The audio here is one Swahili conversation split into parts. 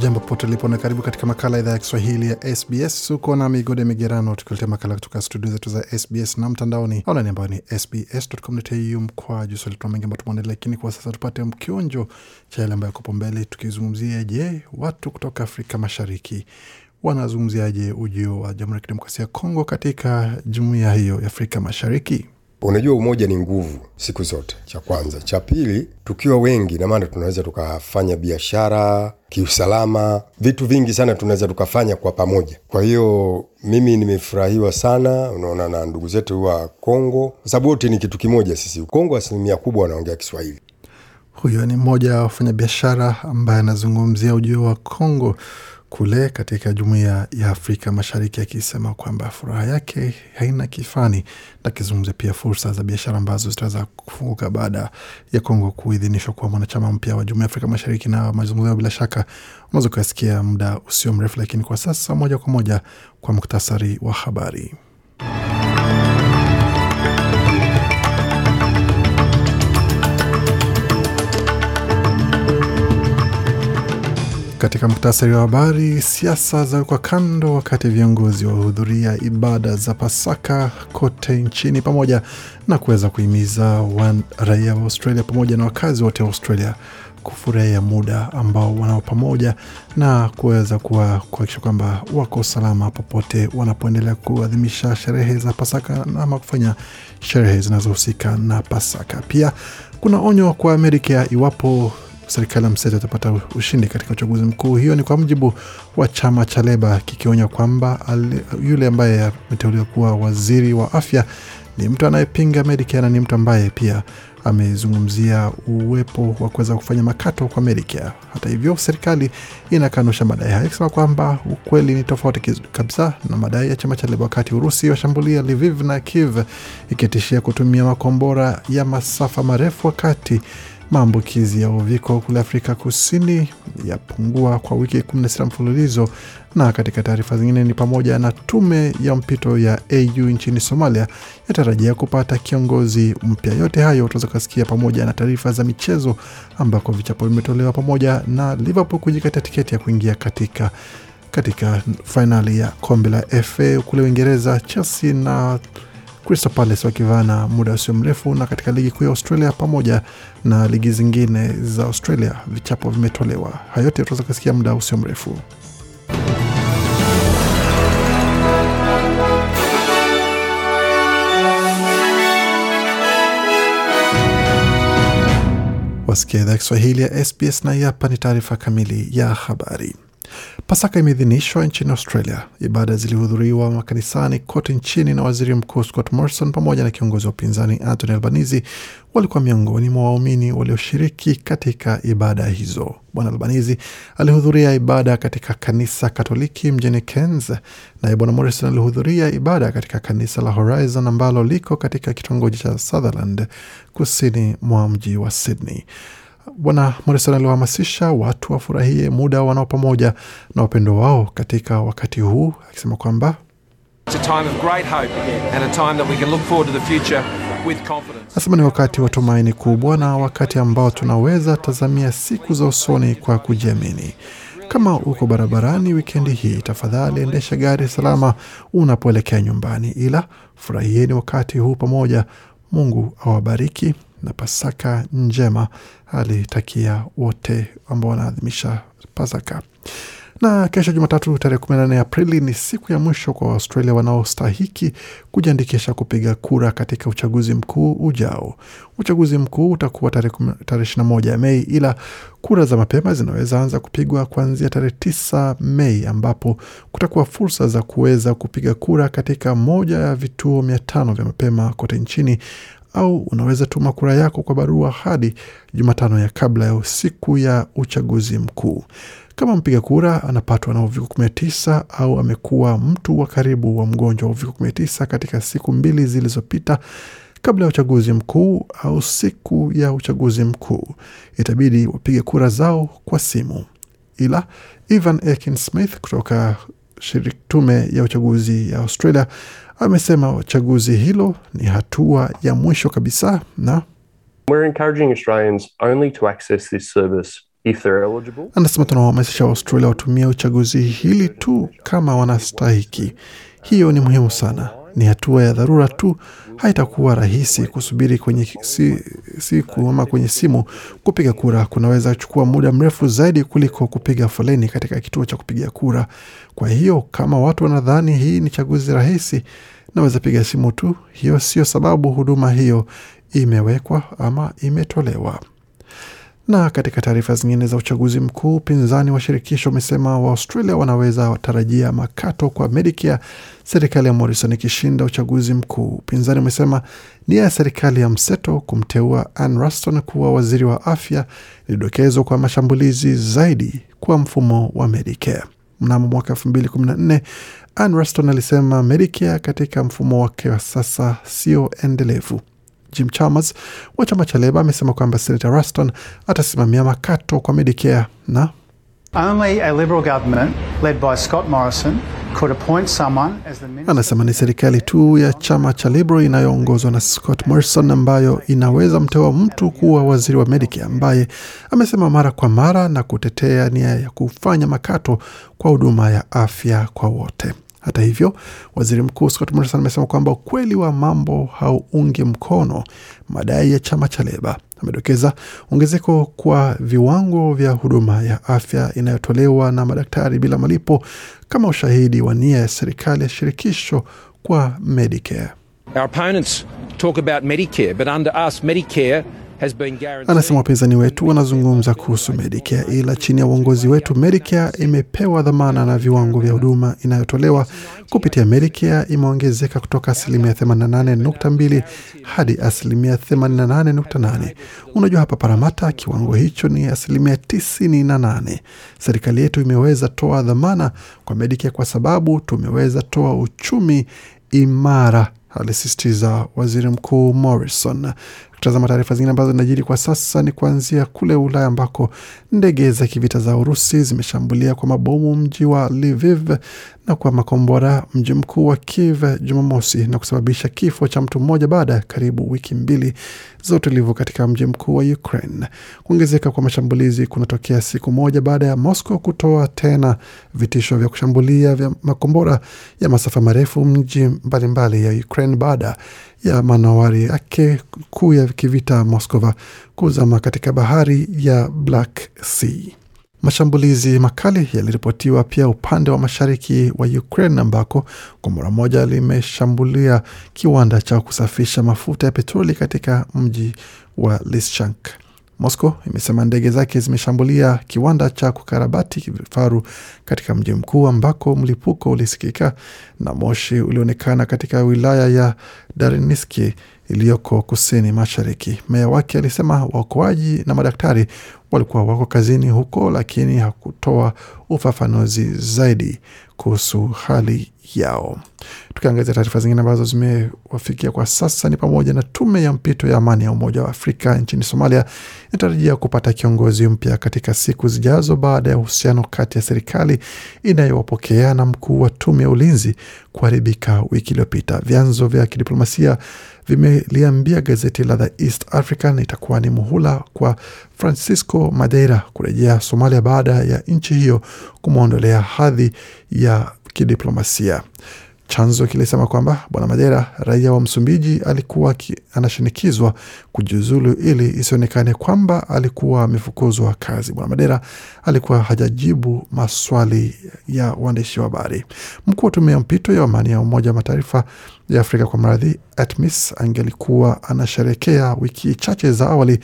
Jambo popote ulipo na karibu katika makala idhaa ya Kiswahili ya SBS. Uko na Migode Migerano tukiletea makala kutoka studio zetu za SBS na mtandaoni online ambayo ni sbs.com.au mkwaju swali. Tuna mengi ambayo tumeandalia, lakini kwa sasa tupate mkionjo cha yale ambayo kupo mbele, tukizungumzia je, watu kutoka Afrika Mashariki wanazungumziaje ujio wa Jamhuri ya Kidemokrasia ya Kongo katika jumuiya hiyo ya Afrika Mashariki? Unajua, umoja ni nguvu siku zote, cha kwanza. Cha pili, tukiwa wengi, na maana tunaweza tukafanya biashara kiusalama, vitu vingi sana tunaweza tukafanya kwa pamoja. Kwa hiyo mimi nimefurahiwa sana, unaona, na ndugu zetu wa Kongo, kwa sababu wote ni kitu kimoja. Sisi Kongo asilimia kubwa wanaongea Kiswahili. Huyo ni mmoja wa wafanyabiashara ambaye anazungumzia ujio wa Kongo kule katika jumuiya ya Afrika Mashariki akisema kwamba furaha yake haina kifani, na akizungumzia pia fursa za biashara ambazo zitaweza kufunguka baada ya Kongo kuidhinishwa kuwa mwanachama mpya wa jumuiya ya Afrika Mashariki. Na mazungumzo bila shaka unaweza kuyasikia muda usio mrefu, lakini kwa sasa moja kwa moja kwa muktasari wa habari. Katika muktasari wa habari, siasa zawekwa kando wakati viongozi wahudhuria ibada za Pasaka kote nchini, pamoja na kuweza kuhimiza raia wa Australia pamoja na wakazi wote wa Australia kufurahia muda ambao wanao pamoja na kuweza kuhakikisha kwamba wako salama popote wanapoendelea kuadhimisha sherehe za Pasaka ama kufanya sherehe zinazohusika na Pasaka. Pia kuna onyo kwa Amerika iwapo serikali ya mseto itapata ushindi katika uchaguzi mkuu. Hiyo ni kwa mujibu wa chama cha Leba kikionya kwamba yule ambaye ameteuliwa kuwa waziri wa afya ni mtu anayepinga Medicare na ni mtu ambaye pia amezungumzia uwepo wa kuweza kufanya makato kwa Medicare. Hata hivyo, serikali inakanusha madai hayo ikisema kwamba ukweli ni tofauti kabisa na madai ya chama cha Leba, wakati Urusi washambulia Lviv na Kiev ikitishia kutumia makombora ya masafa marefu wakati maambukizi ya uviko kule Afrika Kusini yapungua kwa wiki 16 mfululizo. Na katika taarifa zingine ni pamoja na tume ya mpito ya AU nchini Somalia yatarajia kupata kiongozi mpya. Yote hayo utaweza kusikia pamoja na taarifa za michezo ambako vichapo vimetolewa pamoja na Liverpool kujikatia tiketi ya kuingia katika katika fainali ya kombe la FA kule Uingereza, Chelsea na Crystal Palace wakivana muda usio mrefu. Na katika ligi kuu ya Australia pamoja na ligi zingine za Australia vichapo vimetolewa. Hayo yote kusikia muda usio mrefu. Wasikia idhaa Kiswahili ya SBS na hii hapa ni taarifa kamili ya habari. Pasaka imeidhinishwa nchini Australia. Ibada zilihudhuriwa makanisani kote nchini na waziri mkuu Scott Morrison pamoja na kiongozi wa upinzani Anthony Albanese walikuwa miongoni mwa waumini walioshiriki katika ibada hizo. Bwana Albanese alihudhuria ibada katika kanisa Katoliki mjini Cairns, naye Bwana Morrison alihudhuria ibada katika kanisa la Horizon ambalo liko katika kitongoji cha Sutherland kusini mwa mji wa Sydney. Bwana Morrison aliwahamasisha watu wafurahie muda wanao pamoja na wapendo wao katika wakati huu, akisema kwamba nasema ni wakati wa tumaini kubwa na wakati ambao tunaweza tazamia siku za usoni kwa kujiamini. Kama uko barabarani wikendi hii, tafadhali endesha gari salama unapoelekea nyumbani, ila furahieni wakati huu pamoja. Mungu awabariki na Pasaka njema, alitakia wote ambao wanaadhimisha Pasaka. Na kesho Jumatatu tarehe 14 Aprili ni siku ya mwisho kwa Waustralia wanaostahiki kujiandikisha kupiga kura katika uchaguzi mkuu ujao. Uchaguzi mkuu utakuwa tarehe 21 Mei, ila kura za mapema zinaweza anza kupigwa kuanzia tarehe 9 Mei, ambapo kutakuwa fursa za kuweza kupiga kura katika moja ya vituo mia vya mapema kote nchini au unaweza tuma kura yako kwa barua hadi Jumatano ya kabla ya siku ya uchaguzi mkuu. kama mpiga kura anapatwa na uviko 19 au amekuwa mtu wa karibu wa mgonjwa wa uviko 19 katika siku mbili zilizopita kabla ya uchaguzi mkuu au siku ya uchaguzi mkuu, itabidi wapige kura zao kwa simu. Ila Evan Akin Smith kutoka tume ya uchaguzi ya Australia amesema chaguzi hilo ni hatua ya mwisho kabisa na We're encouraging Australians only to access this service if they're eligible. Anasema tunawahamasisha Waustralia watumie uchaguzi hili tu kama wanastahiki. Hiyo ni muhimu sana, ni hatua ya dharura tu. Haitakuwa rahisi kusubiri kwenye si, siku ama kwenye simu kupiga kura. Kunaweza chukua muda mrefu zaidi kuliko kupiga foleni katika kituo cha kupiga kura. Kwa hiyo kama watu wanadhani hii ni chaguzi rahisi, naweza piga simu tu. Hiyo sio sababu huduma hiyo imewekwa ama imetolewa. Na katika taarifa zingine za uchaguzi mkuu, upinzani wa shirikisho umesema Waaustralia wanaweza watarajia makato kwa Medicare, serikali ya Morrison ikishinda uchaguzi mkuu. Upinzani umesema nia ya serikali ya mseto kumteua Ann Ruston kuwa waziri wa afya ilidokezwa kwa mashambulizi zaidi kwa mfumo wa Medicare. Mnamo mwaka 2014 Ann Ruston alisema Medicare katika mfumo wake wa sasa sio endelevu. Jim Chalmers wa chama cha Leba amesema kwamba Senator Ruston atasimamia makato kwa Medicare na Only a Liberal government led by Scott Morrison could appoint someone as the minister. anasema ni serikali tu ya chama cha Liberal inayoongozwa na Scott Morrison ambayo inaweza mteua mtu kuwa waziri wa Medicare, ambaye amesema mara kwa mara na kutetea nia ya kufanya makato kwa huduma ya afya kwa wote. Hata hivyo, waziri mkuu Scott Morrison amesema kwamba ukweli wa mambo hauungi mkono madai ya chama cha Leba. Amedokeza ongezeko kwa viwango vya huduma ya afya inayotolewa na madaktari bila malipo kama ushahidi wa nia ya serikali ya shirikisho kwa Medicare. Our opponents talk about Medicare, but under us, Medicare. Anasema wapinzani wetu wanazungumza kuhusu Medicare, ila chini ya uongozi wetu Medicare imepewa dhamana na viwango vya huduma inayotolewa kupitia Medicare imeongezeka kutoka asilimia 88.2 hadi asilimia 88.8. Unajua hapa Paramata, kiwango hicho ni asilimia 98. Serikali yetu imeweza toa dhamana kwa Medicare kwa sababu tumeweza toa uchumi imara alisisitiza waziri mkuu Morrison. Kutazama taarifa zingine ambazo zinajiri kwa sasa ni kuanzia kule Ulaya ambako ndege za kivita za Urusi zimeshambulia kwa mabomu mji wa Lviv na kwa makombora mji mkuu wa Kiev Jumamosi na kusababisha kifo cha mtu mmoja baada ya karibu wiki mbili za utulivu katika mji mkuu wa Ukraine. Kuongezeka kwa mashambulizi kunatokea siku moja baada ya Moscow kutoa tena vitisho vya kushambulia vya makombora ya masafa marefu mji mbalimbali ya Ukraine baada ya manowari yake kuu ya kivita Moskova kuzama katika bahari ya Black Sea. Mashambulizi makali yaliripotiwa pia upande wa mashariki wa Ukraine ambako kombora moja limeshambulia kiwanda cha kusafisha mafuta ya petroli katika mji wa Lysychansk. Moscow imesema ndege zake zimeshambulia kiwanda cha kukarabati vifaru katika mji mkuu ambako mlipuko ulisikika na moshi ulionekana katika wilaya ya Dariniski iliyoko kusini mashariki. Meya wake alisema waokoaji na madaktari walikuwa wako kazini huko, lakini hakutoa ufafanuzi zaidi kuhusu hali yao. Tukiangazia taarifa zingine ambazo zimewafikia kwa sasa ni pamoja na tume ya mpito ya amani ya Umoja wa Afrika nchini Somalia inatarajia kupata kiongozi mpya katika siku zijazo baada ya uhusiano kati ya serikali inayowapokea na mkuu wa tume ya ulinzi kuharibika wiki iliyopita. Vyanzo vya kidiplomasia vimeliambia gazeti la The East African itakuwa ni muhula kwa Francisco Madeira kurejea Somalia baada ya nchi hiyo kumwondolea hadhi ya kidiplomasia. Chanzo kilisema kwamba bwana Madera, raia wa Msumbiji, alikuwa ki, anashinikizwa kujiuzulu ili isionekane kwamba alikuwa amefukuzwa kazi. Bwana Madera alikuwa hajajibu maswali ya waandishi wa habari. Mkuu wa tume ya mpito ya amani ya Umoja wa Mataifa ya Afrika kwa mradhi ATMIS angelikuwa anasherekea wiki chache za awali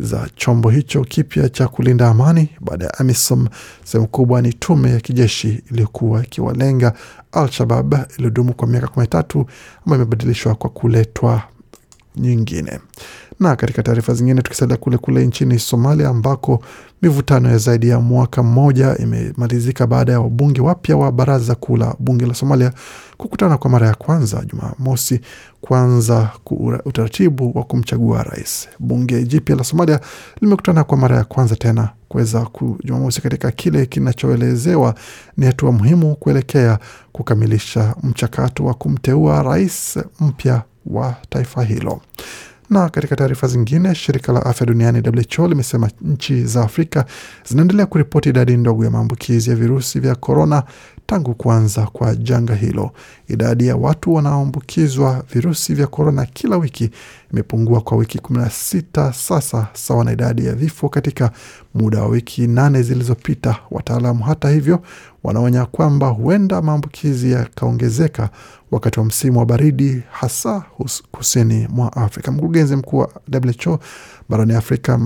za chombo hicho kipya cha kulinda amani baada ya AMISOM. Sehemu kubwa ni tume ya kijeshi iliyokuwa ikiwalenga Al-Shabab iliyodumu kwa miaka kumi na tatu ambayo imebadilishwa kwa kuletwa nyingine. Na katika taarifa zingine, tukisalia kule kule nchini Somalia ambako mivutano ya zaidi ya mwaka mmoja imemalizika baada ya wabunge wapya wa baraza kuu la bunge la Somalia kukutana kwa mara ya kwanza Jumamosi kuanza utaratibu wa kumchagua rais. Bunge jipya la Somalia limekutana kwa mara ya kwanza tena kuweza Jumamosi katika kile kinachoelezewa ni hatua muhimu kuelekea kukamilisha mchakato wa kumteua rais mpya wa taifa hilo. Na katika taarifa zingine, shirika la afya duniani WHO limesema nchi za Afrika zinaendelea kuripoti idadi ndogo ya maambukizi ya virusi vya korona tangu kuanza kwa janga hilo. Idadi ya watu wanaoambukizwa virusi vya korona kila wiki imepungua kwa wiki 16 sasa, sawa na idadi ya vifo katika muda wa wiki nane zilizopita. Wataalamu hata hivyo wanaonya kwamba huenda maambukizi yakaongezeka wakati wa msimu wa baridi, hasa kusini mwa Afrika. Mkurugenzi mkuu wa WHO barani Afrika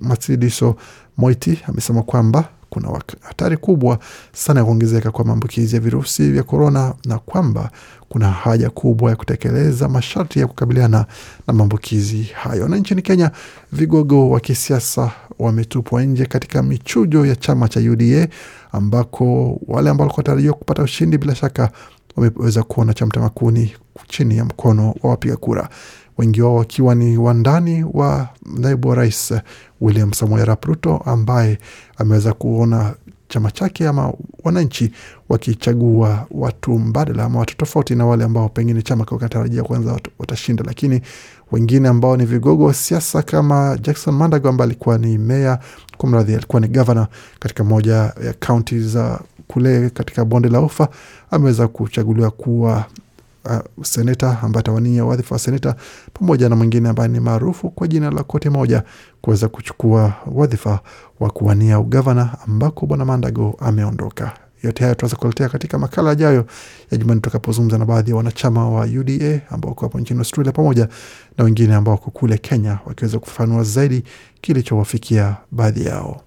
Matshidiso Moiti amesema kwamba kuna hatari kubwa sana ya kuongezeka kwa maambukizi ya virusi vya korona na kwamba kuna haja kubwa ya kutekeleza masharti ya kukabiliana na maambukizi hayo. Na nchini Kenya, vigogo wa kisiasa wametupwa nje katika michujo ya chama cha UDA ambako wale ambao walikuwa tarajiwa kupata ushindi bila shaka wameweza kuona cha mtamakuni chini ya mkono wa wapiga kura, wengi wao wakiwa ni wandani wa naibu wa rais William Samoei Arap Ruto ambaye ameweza kuona chama chake ama wananchi wakichagua watu mbadala ama watu tofauti na wale ambao pengine chama kinatarajia kwanza watashinda, lakini wengine ambao ni vigogo wa siasa kama Jackson Mandago ambaye alikuwa ni meya, kwa mradhi, alikuwa ni gavana katika moja ya kaunti za kule katika bonde la Ufa, ameweza kuchaguliwa kuwa uh, seneta ambaye atawania wadhifa wa seneta pamoja na mwingine ambaye ni maarufu kwa jina la kote moja kuweza kuchukua wadhifa wa kuwania ugavana ambako bwana Mandago ameondoka. Yote hayo tunaweza kuletea katika makala ajayo ya Jumanne tutakapozungumza na baadhi ya wanachama wa UDA ambao wako hapo nchini Australia pamoja na wengine ambao wako kule Kenya wakiweza kufafanua zaidi kilichowafikia baadhi yao.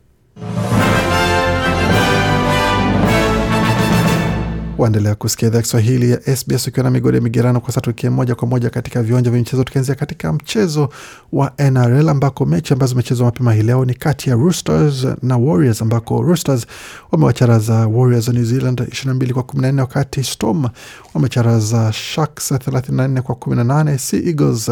Waendelea kusikia idhaa Kiswahili ya SBS ukiwa na migodi ya migerano. Kwa sasa tukie moja kwa moja katika viwanja vya michezo, tukianzia katika mchezo wa NRL ambako mechi ambazo zimechezwa mapema hii leo ni kati ya Roosters na Warriors, ambako Roosters wamewacharaza Warriors wa New Zealand 22 kwa 14, wakati Storm wamecharaza Sharks 34 kwa 18. Sea Eagles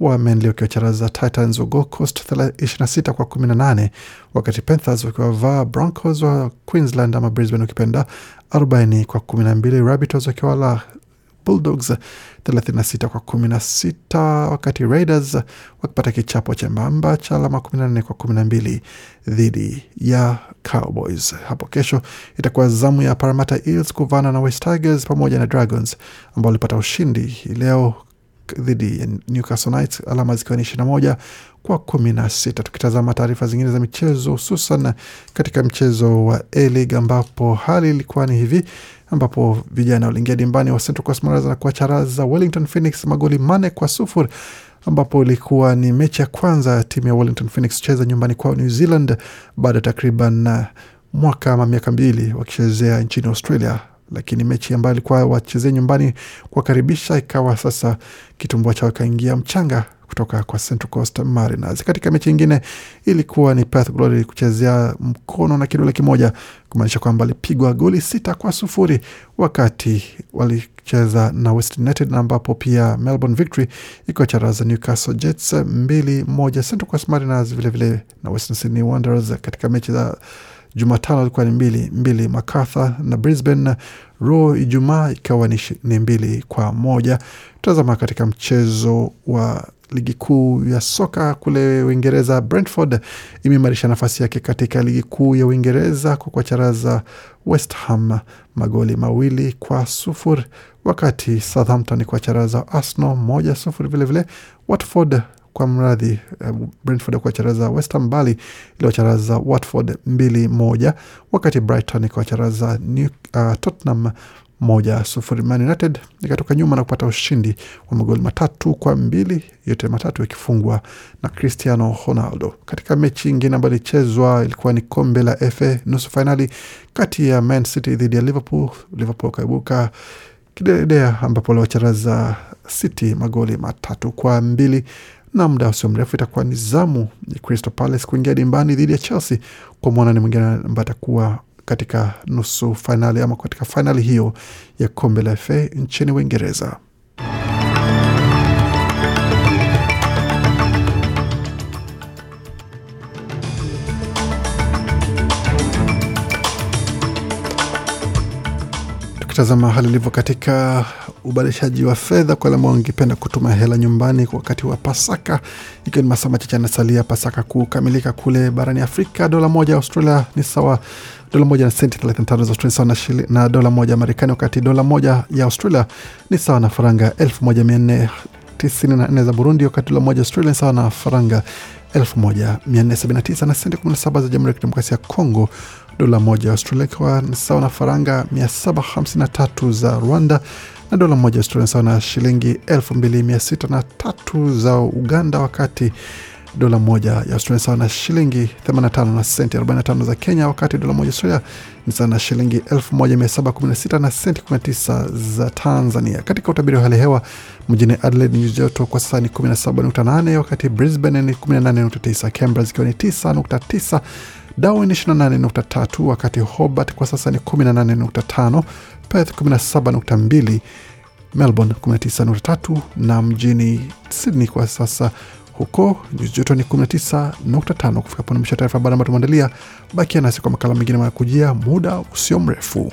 wameendelea wakiwacharaza Titans wa Gold Coast 26 kwa 18, wakati Panthers wakiwavaa Broncos wa Queensland ama Brisbane ukipenda 40 kwa 12, Rabbitohs wakiwala Bulldogs 36 kwa 16, wakati Raiders wakipata kichapo chembamba cha alama 14 kwa 12 dhidi ya Cowboys. Hapo kesho itakuwa zamu ya Parramatta Eels kuvana na West Tigers pamoja na Dragons ambao walipata ushindi leo dhidi ya Newcastle Knights, alama zikiwa ni ishirini na moja kwa kumi na sita. Tukitazama taarifa zingine za michezo, hususan katika mchezo wa A-League ambapo hali ilikuwa ni hivi ambapo vijana waliingia dimbani wa Central Coast Mariners na kuwacharaza Wellington Phoenix magoli manne kwa sufuri ambapo ilikuwa ni mechi ya kwanza timu ya Wellington Phoenix cheza nyumbani kwao New Zealand baada ya takriban mwaka ama miaka mbili wakichezea nchini Australia lakini mechi ambayo ilikuwa wachezee nyumbani kuwakaribisha ikawa sasa kitumbua chao ikaingia mchanga kutoka kwa Central Coast Mariners. Katika mechi ingine ilikuwa ni Perth Glory kuchezea mkono na kidole kimoja, kumaanisha kwamba alipigwa goli sita kwa sufuri wakati walicheza na West United, ambapo pia Melbourne Victory ikiwacharaza Newcastle Jets mbili moja. Central Coast Mariners vilevile vile na Western Sydney Wanderers katika mechi za Jumatano ilikuwa ni mbili mbili. Macarthur na Brisbane Roar Ijumaa ikawa ni, mbili kwa moja. Tazama katika mchezo wa ligi kuu ya soka kule Uingereza, Brentford imeimarisha nafasi yake katika ligi kuu ya Uingereza kwa kuwacharaza West Ham magoli mawili kwa sufuri, wakati Southampton kuwacharaza Arsenal moja sufuri. Vilevile Watford kwa mradhi uh, Brentford kuwacharaza West Ham bali iliwacharaza Watford mbili moja, wakati Brighton ikawacharaza uh, Tottenham moja sufuri. Man United ikatoka nyuma na kupata ushindi wa magoli matatu kwa mbili, yote matatu yakifungwa na Cristiano Ronaldo. Katika mechi ingine ambayo ilichezwa ilikuwa ni kombe la FA nusu fainali kati ya Man City dhidi ya Liverpool. Liverpool akaibuka kidedea ambapo aliwacharaza City magoli matatu kwa mbili na muda usio mrefu itakuwa ni zamu ya Crystal Palace kuingia dimbani dhidi ya Chelsea kwa mwanani mwingine ambaye atakuwa katika nusu fainali ama katika fainali hiyo ya kombe la FA nchini Uingereza. Tukitazama hali ilivyo katika ubadilishaji wa fedha kwa wale ambao wangependa kutuma hela nyumbani wakati wa Pasaka, ikiwa ni masaa machache yanasalia Pasaka kukamilika kule barani Afrika. Dola moja ya Australia ni sawa dola moja na senti 35 za Australia sawa na, shili, na dola moja ya Marekani, wakati dola moja ya Australia ni sawa na faranga 1494 za Burundi, wakati dola moja ya Australia ni sawa na faranga 1479 na senti 17 za Jamhuri ya Kidemokrasia ya Kongo dola moja ya Australia ikiwa ni sawa na faranga 753 za Rwanda na dola moja ya Australia sawa na shilingi 2603 za Uganda, wakati dola moja ya Australia sawa na shilingi 85 na senti 45 za Kenya, wakati dola moja Australia ni sawa na shilingi 1716 na senti 19 za Tanzania. Katika utabiri wa hali ya hewa mjini Adelaide nyuzi joto kwa sasa ni 17.8, wakati Brisbane ni 18.9, Canberra zikiwa ni 9.9 Darwin 28.3, wakati Hobart kwa sasa ni 18.5, Perth 17.2, Melbourne 19.3 na mjini Sydney kwa sasa huko nyuzi joto ni 19.5. Kufika pone mwisho taarifa habari ambayo tumeandalia. Bakia nasi kwa makala mengine manakujia muda usio mrefu.